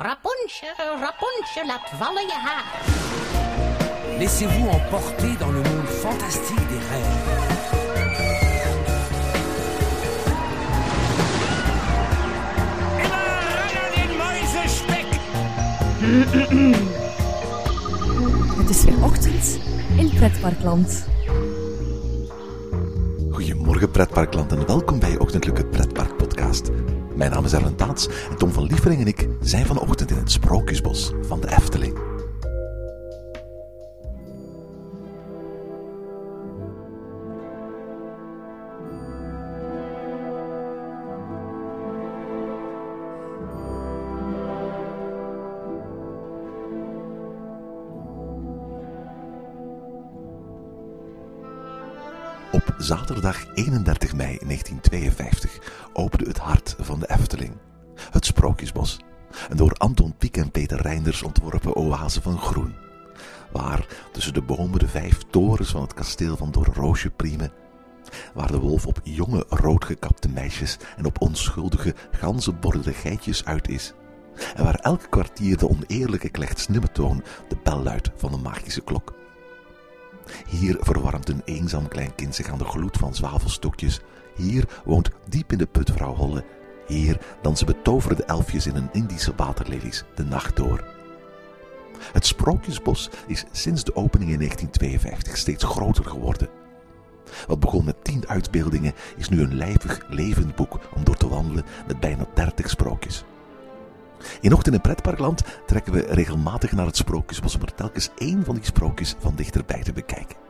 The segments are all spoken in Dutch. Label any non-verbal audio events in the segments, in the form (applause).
Rapunzel, Rapunzel, laat vallen je haar. Laissez-vous emporter dans le monde fantastique des rêves. Het is weer ochtend in Pretparkland. Goedemorgen pretparkland en welkom bij je ochtendelijke pretpark podcast. Mijn naam is Erwin Taats en Tom van Lievering en ik zijn vanochtend in het Sprookjesbos van de Efteling. Zaterdag 31 mei 1952 opende het hart van de Efteling. Het Sprookjesbos. Een door Anton Pieck en Peter Reinders ontworpen oase van groen. Waar tussen de bomen de vijf torens van het kasteel van Doornroosje priemen. Waar de wolf op jonge roodgekapte meisjes en op onschuldige ganzenbordende geitjes uit is. En waar elk kwartier de oneerlijke klechtsnimmetoon de bel luidt van de magische klok. Hier verwarmt een eenzaam klein kind zich aan de gloed van zwavelstokjes. Hier woont diep in de put vrouw Holle. Hier dansen betoverde elfjes in een Indische waterlelies de nacht door. Het Sprookjesbos is sinds de opening in 1952 steeds groter geworden. Wat begon met tien uitbeeldingen is nu een lijvig, levend boek om door te wandelen met bijna dertig sprookjes. In Ochtend in Pretparkland trekken we regelmatig naar het Sprookjesbos om er telkens één van die sprookjes van dichterbij te bekijken.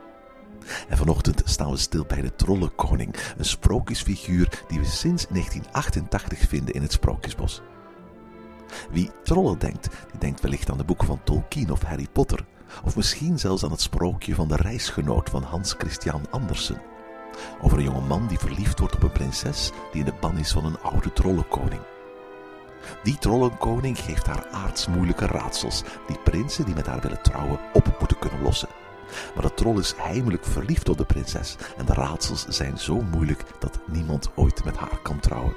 En vanochtend staan we stil bij de Trollenkoning, een sprookjesfiguur die we sinds 1988 vinden in het Sprookjesbos. Wie trollen denkt, die denkt wellicht aan de boeken van Tolkien of Harry Potter, of misschien zelfs aan het sprookje van de reisgenoot van Hans Christian Andersen. Over een jonge man die verliefd wordt op een prinses die in de ban is van een oude trollenkoning. Die trollenkoning geeft haar aardsmoeilijke raadsels, die prinsen die met haar willen trouwen op moeten kunnen lossen. Maar de troll is heimelijk verliefd op de prinses en de raadsels zijn zo moeilijk dat niemand ooit met haar kan trouwen.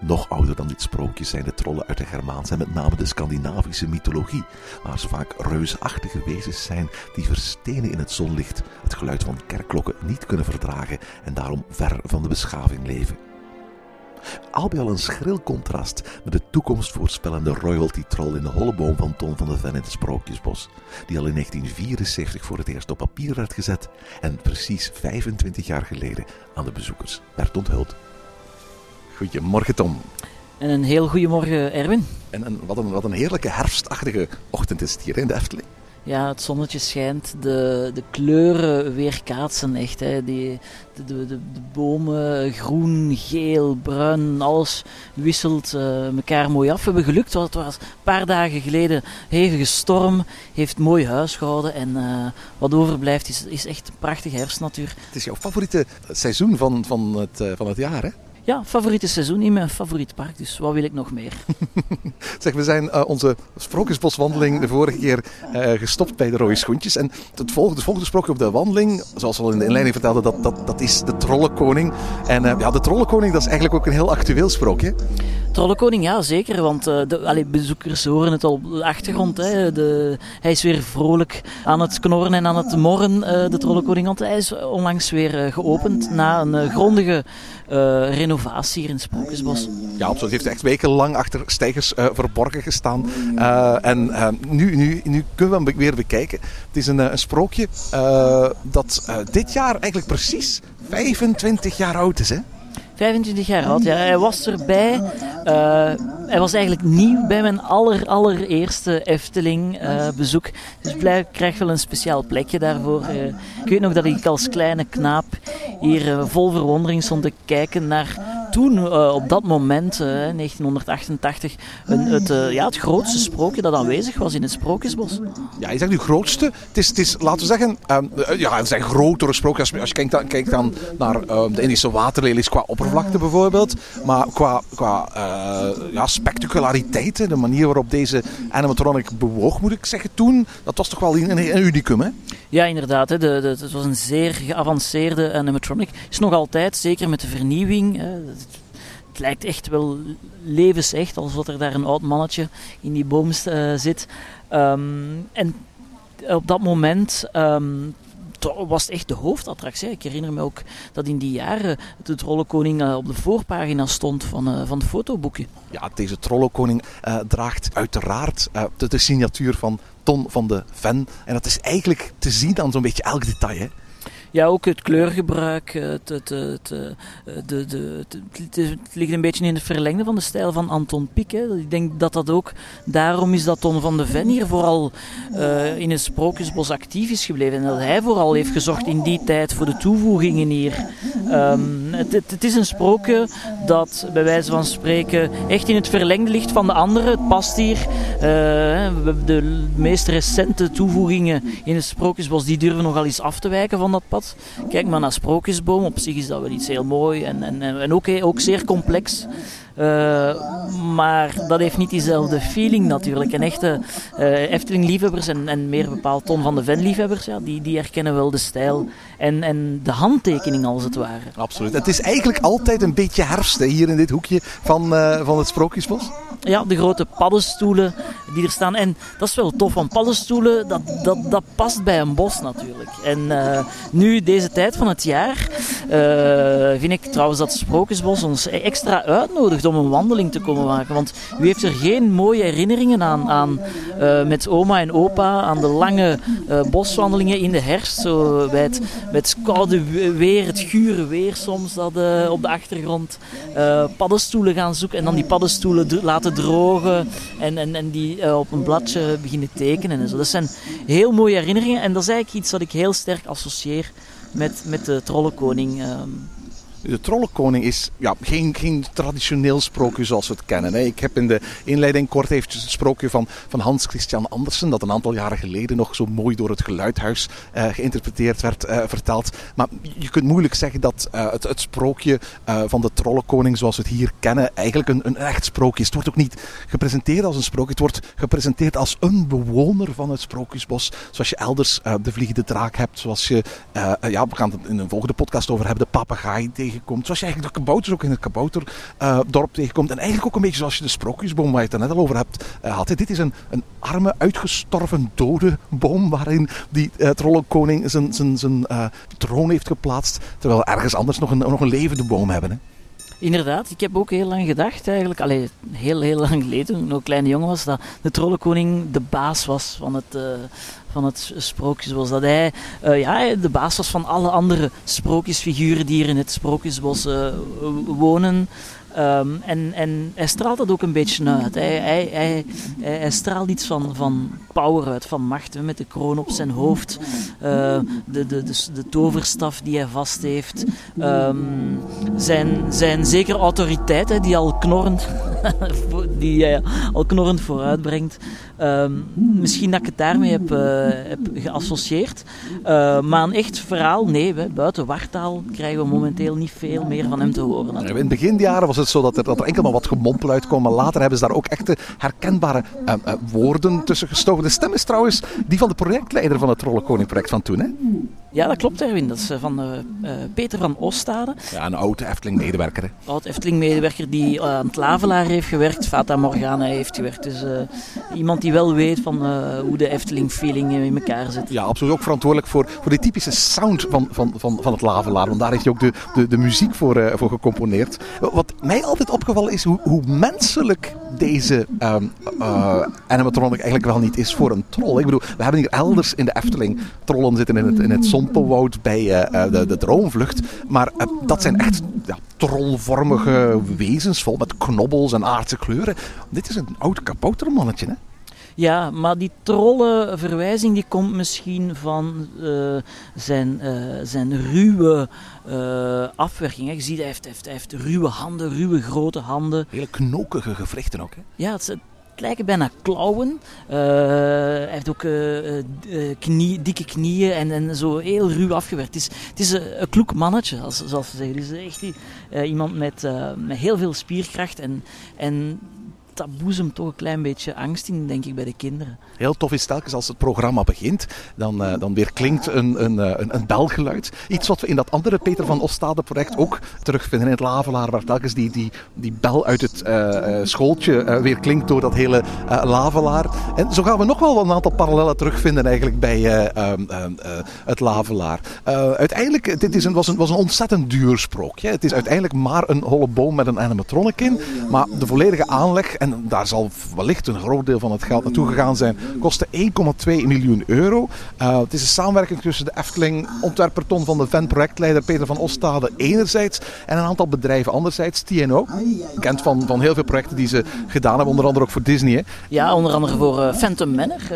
Nog ouder dan dit sprookje zijn de trollen uit de Germaanse en met name de Scandinavische mythologie, waar ze vaak reusachtige wezens zijn die verstenen in het zonlicht, het geluid van kerkklokken niet kunnen verdragen en daarom ver van de beschaving leven. Al bij al een schril contrast met de toekomstvoorspellende royalty-troll in de holleboom van Ton van de Ven in het Sprookjesbos, die al in 1974 voor het eerst op papier werd gezet en precies 25 jaar geleden aan de bezoekers werd onthuld. Goedemorgen Tom. En een heel goedemorgen Erwin. En, en wat, een, wat een heerlijke herfstachtige ochtend is het hier in de Efteling. Ja, het zonnetje schijnt, de, de kleuren weerkaatsen echt. Hè. Die, de, de, de, bomen, groen, geel, bruin, alles wisselt uh, elkaar mooi af. We hebben gelukt, want het was een paar dagen geleden hevige storm, heeft mooi huis gehouden. En uh, wat overblijft is, is echt een prachtige herfstnatuur. Het is jouw favoriete seizoen van, van, het, uh, van het jaar, hè? Ja, favoriete seizoen in mijn favoriet park, dus wat wil ik nog meer? (laughs) zeg, we zijn uh, onze sprookjesboswandeling de vorige keer uh, gestopt bij de rode schoentjes. En het volgende, het volgende sprookje op de wandeling, zoals we al in de inleiding vertelden, dat, dat, dat is de Trollenkoning. En uh, ja, de Trollenkoning, dat is eigenlijk ook een heel actueel sprookje. Trollenkoning, ja zeker, want de allee, bezoekers horen het al op de achtergrond. Hè. De, hij is weer vrolijk aan het knorren en aan het morren, de Trollenkoning, want hij is onlangs weer geopend na een grondige renovatie hier in Sprookjesbos. Ja, absoluut. Het heeft echt wekenlang achter stijgers uh, verborgen gestaan. Uh, en uh, nu, nu, nu kunnen we hem weer bekijken. Het is een, een sprookje dat dit jaar eigenlijk precies 25 jaar oud is. Hè? 25 jaar oud, ja. Hij was erbij. Uh, hij was eigenlijk nieuw bij mijn aller, allereerste Efteling uh, bezoek. Dus ik krijg wel een speciaal plekje daarvoor. Uh, ik weet nog dat ik als kleine knaap hier vol verwondering stond te kijken naar toen, uh, op dat moment, uh, 1988, een, het, uh, ja, het grootste sprookje dat aanwezig was in het Sprookjesbos. Ja, je zegt nu grootste. Het is, het is laten we zeggen, um, ja, het zijn grotere sprookjes. Als je kijkt dan, kijkt dan naar de Indische waterlelies qua oppervlakte bijvoorbeeld. Maar qua, qua ja, spectaculariteit, de manier waarop deze animatronic bewoog, moet ik zeggen, toen, dat was toch wel een, een unicum, hè? Ja, inderdaad. Hè. De, het was een zeer geavanceerde animatronic. Is nog altijd, zeker met de vernieuwing. Hè. het lijkt echt wel levensecht, alsof er daar een oud mannetje in die boom eh, zit. Ehm, en op dat moment ehm, was echt de hoofdattractie. Ik herinner me ook dat in die jaren de Trollenkoning eh, op de voorpagina stond van, eh, van het fotoboekje. Ja, deze Trollenkoning eh, draagt uiteraard de, de signatuur van Ton van de Ven. En dat is eigenlijk te zien aan zo'n beetje elk detail. Hè? Ja, ook het kleurgebruik. eh, Het, het, het, eh, de, de, het, ligt een beetje in het verlengde van de stijl van Anton Pieck. Hè. Ik denk dat dat ook daarom is dat Ton van de Ven hier vooral eh, in het Sprookjesbos actief is gebleven. En dat hij vooral heeft gezorgd in die tijd voor de toevoegingen hier. Ehm, het, is een sprookje dat bij wijze van spreken echt in het verlengde ligt van de andere. Het past hier. De meest recente toevoegingen in het Sprookjesbos die durven nogal eens af te wijken van dat pad. Kijk maar naar Sprookjesboom. Op zich is dat wel iets heel mooi en, en, en ook, ook zeer complex. Eh, maar dat heeft niet diezelfde feeling natuurlijk. En echte eh, Efteling-liefhebbers en, en meer bepaald Ton van de Ven-liefhebbers, ja, die, die herkennen wel de stijl en, en de handtekening als het ware. Absoluut. Het is eigenlijk altijd een beetje herfst hier in dit hoekje van, eh, van het Sprookjesbos. Ja, de grote paddenstoelen die er staan. En dat is wel tof, want paddenstoelen, dat, dat, dat past bij een bos natuurlijk. En eh, nu, deze tijd van het jaar, eh, vind ik trouwens dat Sprookjesbos ons extra uitnodigt om een wandeling te komen maken. Want u heeft er geen mooie herinneringen aan, aan eh, met oma en opa, aan de lange boswandelingen in de herfst. Zo bij het, bij het koude we- weer, het gure weer soms dat, op de achtergrond. paddenstoelen gaan zoeken en dan die paddenstoelen laten drogen en, en, en die eh, op een bladje beginnen tekenen en zo. Dat zijn heel mooie herinneringen en dat is eigenlijk iets dat ik heel sterk associeer met, met de Trollenkoning. ehm. De Trollenkoning is ja, geen, geen traditioneel sprookje zoals we het kennen. Ik heb in de inleiding kort eventjes het sprookje van, van Hans Christian Andersen, dat een aantal jaren geleden nog zo mooi door het geluidhuis eh, geïnterpreteerd werd, eh, verteld. Maar je kunt moeilijk zeggen dat eh, het, het sprookje van de Trollenkoning zoals we het hier kennen eigenlijk een, een echt sprookje is. Het wordt ook niet gepresenteerd als een sprookje, het wordt gepresenteerd als een bewoner van het Sprookjesbos. Zoals je elders de vliegende draak hebt, zoals je, ja, we gaan het in een volgende podcast over hebben, de papegaai tegenkomt. Zoals je eigenlijk de kabouters ook in het kabouterdorp tegenkomt. En eigenlijk ook een beetje zoals je de sprookjesboom waar je het net al over hebt eh, had. Dit is een, een arme, uitgestorven, dode boom waarin die uh, trollenkoning zijn, zijn, zijn troon heeft geplaatst. Terwijl we ergens anders nog een, nog een levende boom hebben. Hè. Inderdaad, ik heb ook heel lang gedacht eigenlijk, allee, heel heel lang geleden toen ik nog een kleine jongen was, dat de trollenkoning de baas was van het, uh, van het sprookjesbos. Dat hij uh, ja, de baas was van alle andere sprookjesfiguren die hier in het sprookjesbos uh, wonen. Um, en, en hij straalt dat ook een beetje uit. Hij, hij, hij, hij straalt iets van, van power uit, van macht. Met de kroon op zijn hoofd, uh, de, de, de, toverstaf die hij vast heeft, um, zijn, zijn zekere autoriteit hè, die al knorrend, (laughs) die hij al knorrend vooruitbrengt. Um, misschien dat ik het daarmee heb, uh, heb geassocieerd. Uh, maar een echt verhaal, nee, hè, buiten wartaal krijgen we momenteel niet veel meer van hem te horen. Natuurlijk. In beginjaren was het zo dat er, dat er enkel maar wat gemompel uitkwam, maar later hebben ze daar ook echte herkenbare uh, woorden tussen gestoken. De stem is trouwens die van de projectleider van het Trollenkoning-project van toen, hè? Ja, dat klopt, Erwin. Dat is van Peter van Ostade. Ja, een oude Efteling-medewerker. Oud Efteling-medewerker die aan het Lavelaar heeft gewerkt, Fata Morgana heeft gewerkt. Dus iemand die wel weet van hoe de Efteling-feeling in elkaar zit. Ja, absoluut. Ook verantwoordelijk voor, voor die typische sound van, van, van, van het Lavelaar. Want daar heeft hij ook de, de, de muziek voor, voor gecomponeerd. Wat mij altijd opgevallen is hoe, hoe menselijk deze um, animatronic eigenlijk wel niet is voor een troll. Ik bedoel, we hebben hier elders in de Efteling trollen zitten in het, in het Sompenwoud bij de, de Droomvlucht. Maar dat zijn echt ja, trollvormige wezens vol met knobbels en aardse kleuren. Dit is een oud kaboutermannetje, hè? Ja, maar die trollenverwijzing die komt misschien van uh, zijn, uh, zijn ruwe uh, afwerking. Hè. Je ziet, hij heeft, heeft, hij heeft ruwe handen, ruwe grote handen. Hele knokige gewrichten ook, hè? Ja, het, het lijken bijna klauwen. hij heeft ook knie, dikke knieën en, en zo heel ruw afgewerkt. Het is, het is een, een kloek mannetje, als, zoals ze zeggen. Het is echt iemand met, met heel veel spierkracht en, en dat boezemt toch een klein beetje angst in, denk ik, bij de kinderen. Heel tof is telkens als het programma begint, dan, uh, dan weer klinkt een, een, een, een, belgeluid. Iets wat we in dat andere Peter van Ostade project ook terugvinden in het Lavelaar, waar telkens die, die, die bel uit het uh, schooltje weer klinkt door dat hele Lavelaar. En zo gaan we nog wel een aantal parallellen terugvinden eigenlijk bij ehm, het Lavelaar. uiteindelijk, dit is een, was, een, was een ontzettend duur sprookje. Het is uiteindelijk maar een holle boom met een animatronic in, maar de volledige aanleg, en daar zal wellicht een groot deel van het geld naartoe gegaan zijn, kostte 1,2 miljoen euro. Uh, het is een samenwerking tussen de Efteling, ontwerper Ton van de Ven, projectleider Peter van Ostade enerzijds en een aantal bedrijven anderzijds. TNO, bekend van, van heel veel projecten die ze gedaan hebben, onder andere ook voor Disney. Hè? Ja, onder andere voor uh, Phantom Manor, uh,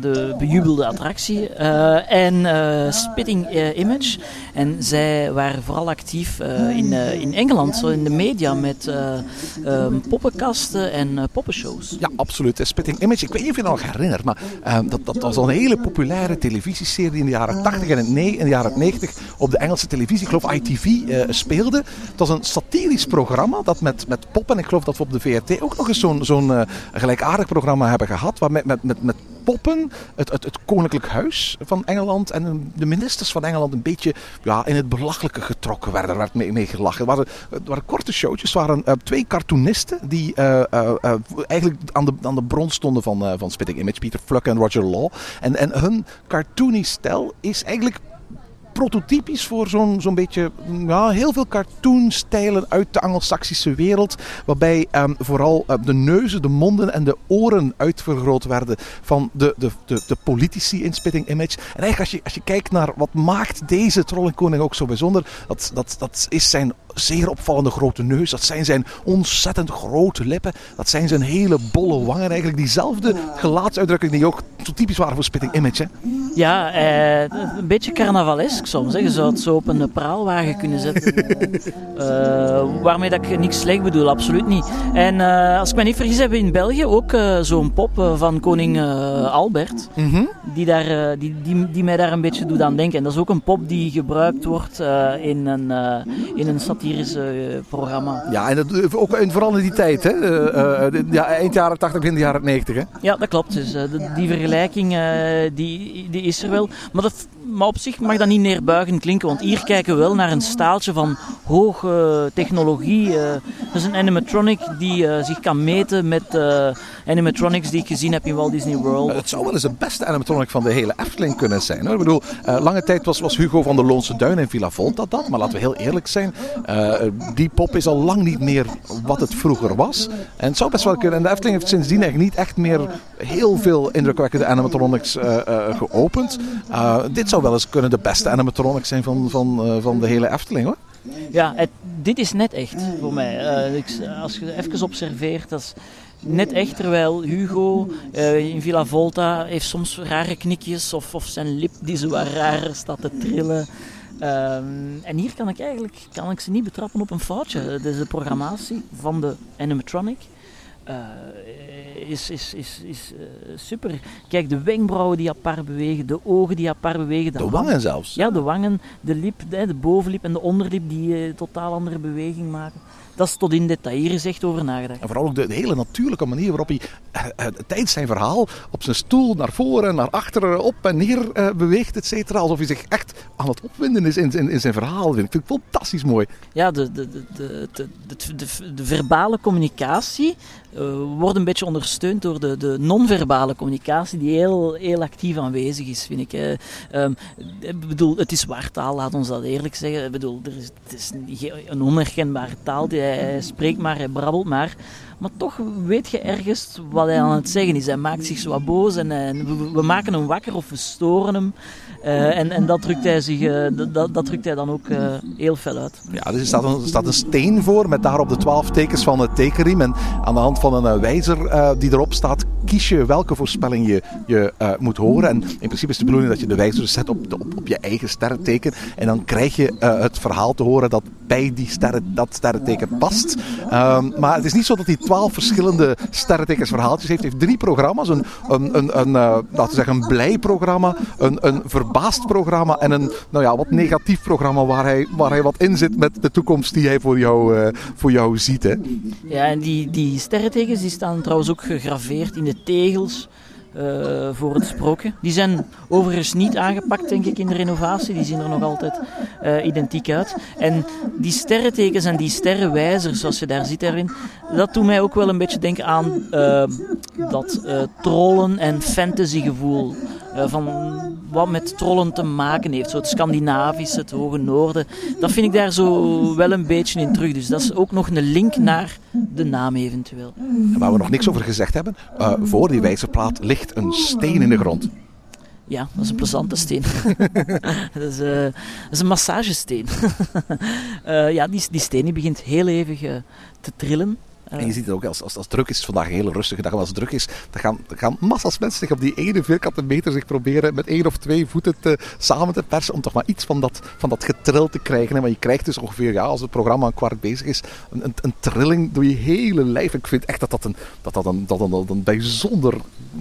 de bejubelde attractie, en Spitting Image. En zij waren vooral actief in, in Engeland, zo in de media met poppenkasten en poppenshows. Ja, absoluut. Spitting Image, ik weet niet of je dat nog herinnert, maar Ehm, dat, dat was een hele populaire televisieserie in de jaren 80 en in de jaren 90 op de Engelse televisie, ik geloof ITV, eh, speelde. Het was een satirisch programma dat met, met poppen, ik geloof dat we op de VRT ook nog eens zo'n zo'n gelijkaardig programma hebben gehad, waar met, met, met, met poppen het, het, het, koninklijk huis van Engeland en de ministers van Engeland een beetje ja, in het belachelijke getrokken werden. Er werd mee, gelachen. Het waren, korte showtjes. Het waren uh, twee cartoonisten die uh, uh, eigenlijk aan de, aan de bron stonden van, van Spitting Image, Peter Fluck en Roger Law. En, en hun cartoony stijl is eigenlijk prototypisch voor zo'n zo'n beetje ja, heel veel cartoonstijlen uit de Anglo-Saxische wereld. Waarbij um, vooral uh, de neuzen, de monden en de oren uitvergroot werden van de, de, de, de politici in Spitting Image. En eigenlijk als je, als je kijkt naar wat maakt deze Trollenkoning ook zo bijzonder, dat, dat, dat is zijn zeer opvallende grote neus. Dat zijn zijn ontzettend grote lippen. Dat zijn zijn hele bolle wangen. Eigenlijk diezelfde gelaatsuitdrukking die ook zo typisch waren voor Spitting Image. Hè? Ja, eh, een beetje carnavalesk soms. Hè. Je zou het zo op een praalwagen kunnen zetten. uh, (laughs) waarmee dat ik niks slecht bedoel, absoluut niet. En uh, als ik me niet vergis, hebben we in België ook uh, zo'n pop van koning Albert. Mm -hmm. die, daar, die, die, die mij daar een beetje doet aan denken. En dat is ook een pop die gebruikt wordt in een, in een satirische programma. Ja, en dat, ook en vooral in die tijd, hè? ja, eind jaren 80, begin jaren 90. Hè? Ja, dat klopt. Dus, die vergelijking die, die is er wel. Maar dat maar op zich mag dat niet neerbuigend klinken, want hier kijken we wel naar een staaltje van hoge technologie. Dat is een animatronic die zich kan meten met animatronics die ik gezien heb in Walt Disney World. Het zou wel eens de beste animatronic van de hele Efteling kunnen zijn. Hoor. Ik bedoel, lange tijd was, was Hugo van de Loonse Duin in Villa Volta dat, maar laten we heel eerlijk zijn, die pop is al lang niet meer wat het vroeger was. En het zou best wel kunnen. En de Efteling heeft sindsdien eigenlijk niet echt meer heel veel indrukwekkende animatronics geopend. dit zou wel eens kunnen de beste animatronics zijn van, van, van de hele Efteling hoor. Ja, dit is net echt voor mij. Ik, als je even observeert, dat is net echt. Terwijl Hugo uh, in Villa Volta heeft soms rare knikjes of, of zijn lip die zo raar staat te trillen. Um, en hier kan ik eigenlijk kan ik ze niet betrappen op een foutje. Het is de programmatie van de animatronic. Uh, is, is, is, is uh, super. Kijk, de wenkbrauwen die apart bewegen, de ogen die apart bewegen. De, de wangen zelfs? Ja, de wangen, de lip, de, de bovenlip en de onderlip die uh, totaal andere beweging maken dat is tot in detail. Echt over nagedacht. En vooral ook de, hele natuurlijke manier waarop hij uh, tijdens zijn verhaal op zijn stoel naar voren, naar achteren, op en neer uh, beweegt, et cetera. Alsof hij zich echt aan het opwinden is in, in, in zijn verhaal. Dat vind ik fantastisch mooi. Ja, de, de, de, de, de, de, de verbale communicatie uh, wordt een beetje ondersteund door de, de non-verbale communicatie die heel, heel actief aanwezig is, vind ik. Um, ik bedoel, het is waartaal, laat ons dat eerlijk zeggen. Ik bedoel, er is, het is een onherkenbare taal. Die, hij spreekt maar, hij brabbelt maar. Maar toch weet je ergens wat hij aan het zeggen is. Hij maakt zich zo boos en, en we, maken hem wakker of we storen hem. En, en dat drukt hij, zich, dat, dat drukt hij dan ook heel fel uit. Ja, dus er staat, een, er staat een steen voor met daarop de twaalf tekens van het tekenriem. En aan de hand van een wijzer die erop staat, kies je welke voorspelling je, je eh, moet horen. En in principe is de bedoeling dat je de wijzer zet op, op, op je eigen sterrenteken. En dan krijg je eh, het verhaal te horen dat bij die sterren, dat sterrenteken past. Ehm, maar het is niet zo dat hij twaalf verschillende sterrentekensverhaaltjes heeft. Hij heeft drie programma's. Een, een, een, een, eh, laten we zeggen, een blij programma, een, een verbaasd programma en een nou ja, wat negatief programma waar hij, waar hij wat in zit met de toekomst die hij voor jou, voor jou ziet. Hè. Ja, en die, die sterrentekens die staan trouwens ook gegraveerd in de tegels eh, voor het sprookje. Die zijn overigens niet aangepakt, denk ik, in de renovatie. Die zien er nog altijd eh, identiek uit. En die sterrentekens en die sterrenwijzers, zoals je daar ziet daarin, dat doet mij ook wel een beetje denken aan eh, dat trollen- en fantasygevoel. Eh, van wat met trollen te maken heeft. Zo het Scandinavische, het Hoge Noorden. Dat vind ik daar zo wel een beetje in terug. Dus dat is ook nog een link naar de naam eventueel. En waar we nog niks over gezegd hebben, eh, voor die wijzerplaat ligt een steen in de grond. Ja, dat is een plezante steen. (laughs) dat, is, eh, dat is een massagesteen. (laughs) Ja, die, die steen die begint heel even te trillen. Eh, En je ziet het ook, als, als, als het druk is, vandaag een hele rustige dag, maar als het druk is, dan gaan, dan gaan massa's mensen zich op die ene vierkante meter zich proberen met één of twee voeten te, samen te persen om toch maar iets van dat, van dat getril te krijgen. hè. Want je krijgt dus ongeveer, ja, als het programma een kwart bezig is, een, een, een trilling door je hele lijf. Ik vind echt dat dat een, dat dat een, dat een, dat een bijzonder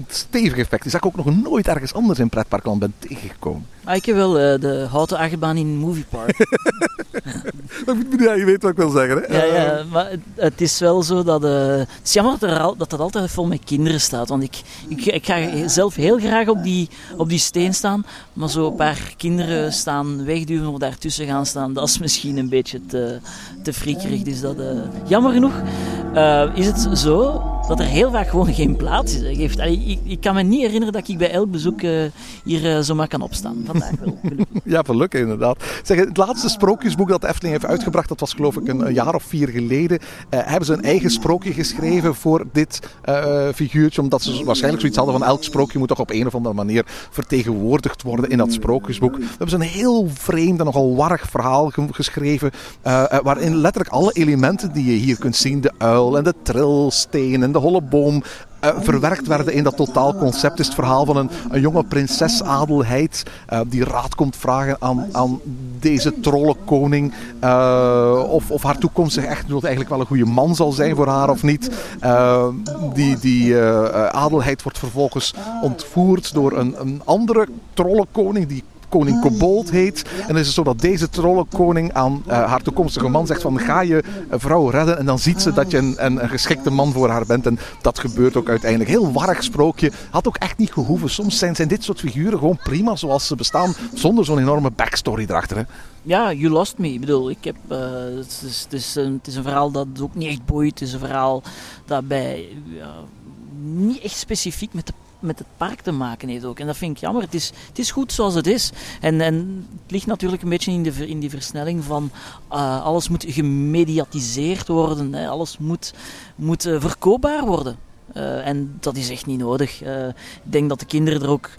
stevig effect is. Dat ik ook nog nooit ergens anders in pretparkland ben tegengekomen. ah, ik heb wel eh, de houten achtbaan in Movie Park. Ja, je weet wat ik wil zeggen. Hè? Ja, ja, maar het, het is wel zo dat... eh, het is jammer dat, dat altijd vol met kinderen staat. Want ik, ik, ik ga zelf heel graag op die, op die steen staan. Maar zo een paar kinderen staan wegduwen of daartussen gaan staan, dat is misschien een beetje te, te friekerig. Dus dat, eh, jammer genoeg eh, is het zo dat er heel vaak gewoon geen plaats. Geeft, allee, ik, ik kan me niet herinneren dat ik bij elk bezoek eh, hier eh, zomaar kan opstaan. Vandaag wel. gelukkig. (laughs) Ja, lukken inderdaad. Zeg, het laatste sprookjesboek dat de Efteling heeft uitgebracht, dat was geloof ik een, jaar of vier geleden, eh, hebben ze een eigen sprookje geschreven voor dit figuurtje. Omdat ze waarschijnlijk zoiets hadden van elk sprookje moet toch op een of andere manier vertegenwoordigd worden in dat sprookjesboek. We hebben ze een heel vreemd en nogal warrig verhaal ge- geschreven, waarin letterlijk alle elementen die je hier kunt zien, de uil en de trilsteen en de holle boom, eh, verwerkt werden in dat totaalconcept. Is het verhaal van een, een jonge prinses Adelheid eh, die raad komt vragen aan, aan deze trollenkoning eh, of, of haar toekomstige echtgenoot eigenlijk wel een goede man zal zijn voor haar of niet. Die die Adelheid wordt vervolgens ontvoerd door een, een andere trollenkoning die koning Kobold heet. En dan is het zo dat deze trollenkoning aan eh, haar toekomstige man zegt van ga je een vrouw redden en dan ziet ze dat je een, een, een geschikte man voor haar bent. En dat gebeurt ook uiteindelijk. Heel warrig sprookje. Had ook echt niet gehoeven. Soms zijn, zijn dit soort figuren gewoon prima zoals ze bestaan zonder zo'n enorme backstory erachter. Hè. Ja, You Lost Me. Ik bedoel, ik heb, eh, het, is, het, is een, het is een verhaal dat ook niet echt boeit. Het is een verhaal dat bij, niet echt specifiek met, de, met het park te maken heeft ook. En dat vind ik jammer. Het is, het is goed zoals het is. En, en het ligt natuurlijk een beetje in, de, in die versnelling van eh, alles moet gemediatiseerd worden. Hè. Alles moet, moet eh, verkoopbaar worden. Eh, en dat is echt niet nodig. Ik denk dat de kinderen er ook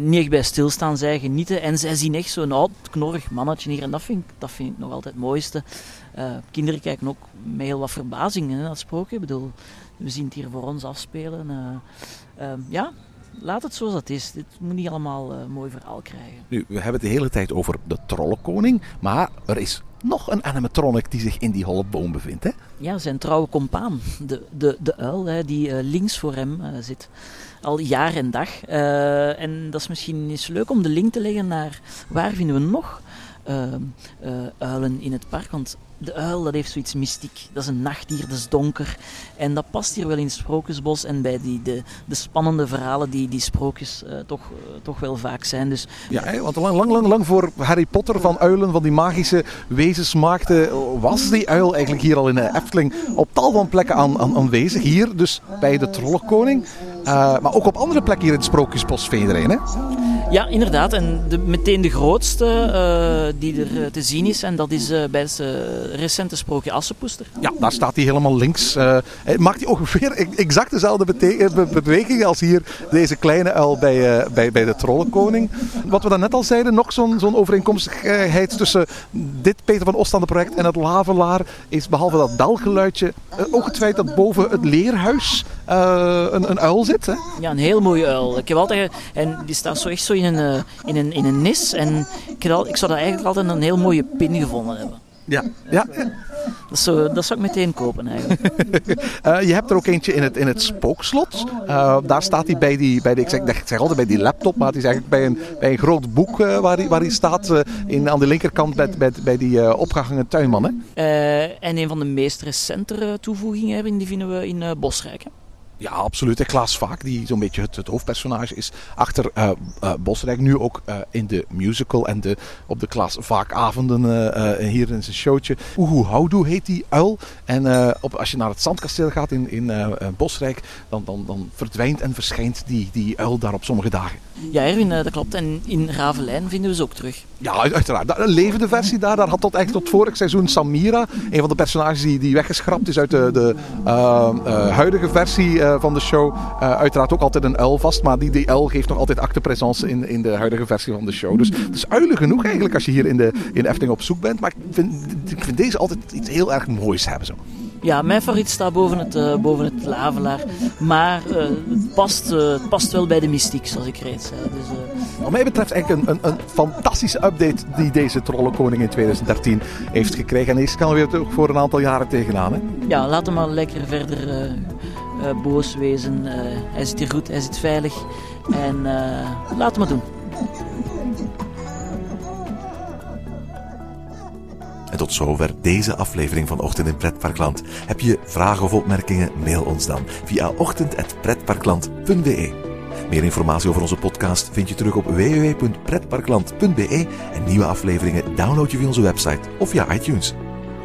niet echt bij stilstaan. Zij genieten en zij zien echt zo'n oud, knorrig mannetje hier. En dat vind ik, dat vind ik nog altijd het mooiste. Kinderen kijken ook met heel wat verbazing naar dat sprookje. Ik bedoel, we zien het hier voor ons afspelen. Eh, eh, ja, laat het zoals het is. Dit moet niet allemaal eh, een mooi verhaal krijgen. Nu, we hebben het de hele tijd over de trollenkoning, maar er is nog een animatronic die zich in die holle boom bevindt. Hè? Ja, zijn trouwe compaan, de, de, de uil, hè, die eh, links voor hem eh, zit. Al jaar en dag. Eh, en dat is misschien eens leuk om de link te leggen naar waar vinden we nog eh, eh, uilen in het park. Want de uil dat heeft zoiets mystiek. Dat is een nachtdier, dat is donker. En dat past hier wel in het Sprookjesbos en bij die, de, de spannende verhalen die die sprookjes eh, toch, eh, toch wel vaak zijn. Dus Ja, want lang, lang, lang, lang voor Harry Potter van uilen, van die magische wezens maakte, was die uil eigenlijk hier al in de Efteling op tal van plekken aan, aan, aanwezig. Hier dus bij de Trollenkoning, eh, maar ook op andere plekken hier in het Sprookjesbos er een, hè? Ja, inderdaad. En de, meteen de grootste uh, die er uh, te zien is, en dat is uh, bij het recente sprookje Assenpoester. Ja, daar staat hij helemaal links. maakt hij ongeveer exact dezelfde be beweging als hier deze kleine uil bij, bij, bij de Trollenkoning. Wat we dan net al zeiden, nog zo'n zo'n overeenkomstigheid tussen dit Peter van Oostende project en het Lavelaar is behalve dat belgeluidje ook het feit dat boven het leerhuis een, een uil zit. Hè? Ja, een heel mooie uil. Ik heb altijd, en die staat zo echt zo in een, uh, in een, in een nis. En ik, al, ik zou dat eigenlijk altijd een heel mooie pin gevonden hebben. Ja, ja. Dat zou, dat zou ik meteen kopen eigenlijk. uh, (laughs) je hebt er ook eentje in het, in het spookslot. Uh, daar staat hij bij die, bij die ik, zeg, ik zeg altijd bij die laptop, maar het is eigenlijk bij een, bij een groot boek uh, waar, hij, waar hij staat in, aan de linkerkant bij, bij, bij die opgehangen tuinman. Hè? en een van de meest recente toevoegingen die vinden we in Bosrijk. Hè? Ja, absoluut. En Klaas Vaak, die zo'n beetje het, het, hoofdpersonage is achter uh, uh, Bosrijk. Nu ook uh, in de musical en de, op de Klaas Vaakavonden hier in zijn showtje. Oehoe Houdoe heet die uil. En op, als je naar het Zandkasteel gaat in, in Bosrijk, dan, dan, dan verdwijnt en verschijnt die, die uil daar op sommige dagen. Ja, Erwin, dat klopt. En in Ravelijn vinden we ze ook terug. Ja, uiteraard. Een levende versie daar. Daar had tot eigenlijk tot vorig seizoen Samira, een van de personages die, die weggeschrapt is uit de, de huidige versie eh, van de show. Uh, uiteraard ook altijd een uil vast, maar die, die uil geeft nog altijd actepresence in, in de huidige versie van de show. Dus het is uilen genoeg eigenlijk als je hier in de, in de Efteling op zoek bent. Maar ik vind, ik vind deze altijd iets heel erg moois hebben. Zo. Ja, mijn favoriet staat boven het, uh, boven het lavelaar. Maar uh, het, past, uh, het past wel bij de mystiek, zoals ik reeds zei. Dus, Wat mij betreft eigenlijk een, een, een, fantastische update die deze Trollenkoning in 2013 heeft gekregen. En deze kan weer voor een aantal jaren tegenaan. Hè? Ja, laten we maar lekker verder boos wezen. Uh, hij zit hier goed, hij zit veilig. En uh, laat hem maar doen. En tot zover deze aflevering van Ochtend in Pretparkland. Heb je vragen of opmerkingen? Mail ons dan via ochtend.pretparkland.be. Meer informatie over onze podcast vind je terug op www.pretparkland.be en nieuwe afleveringen download je via onze website of via iTunes.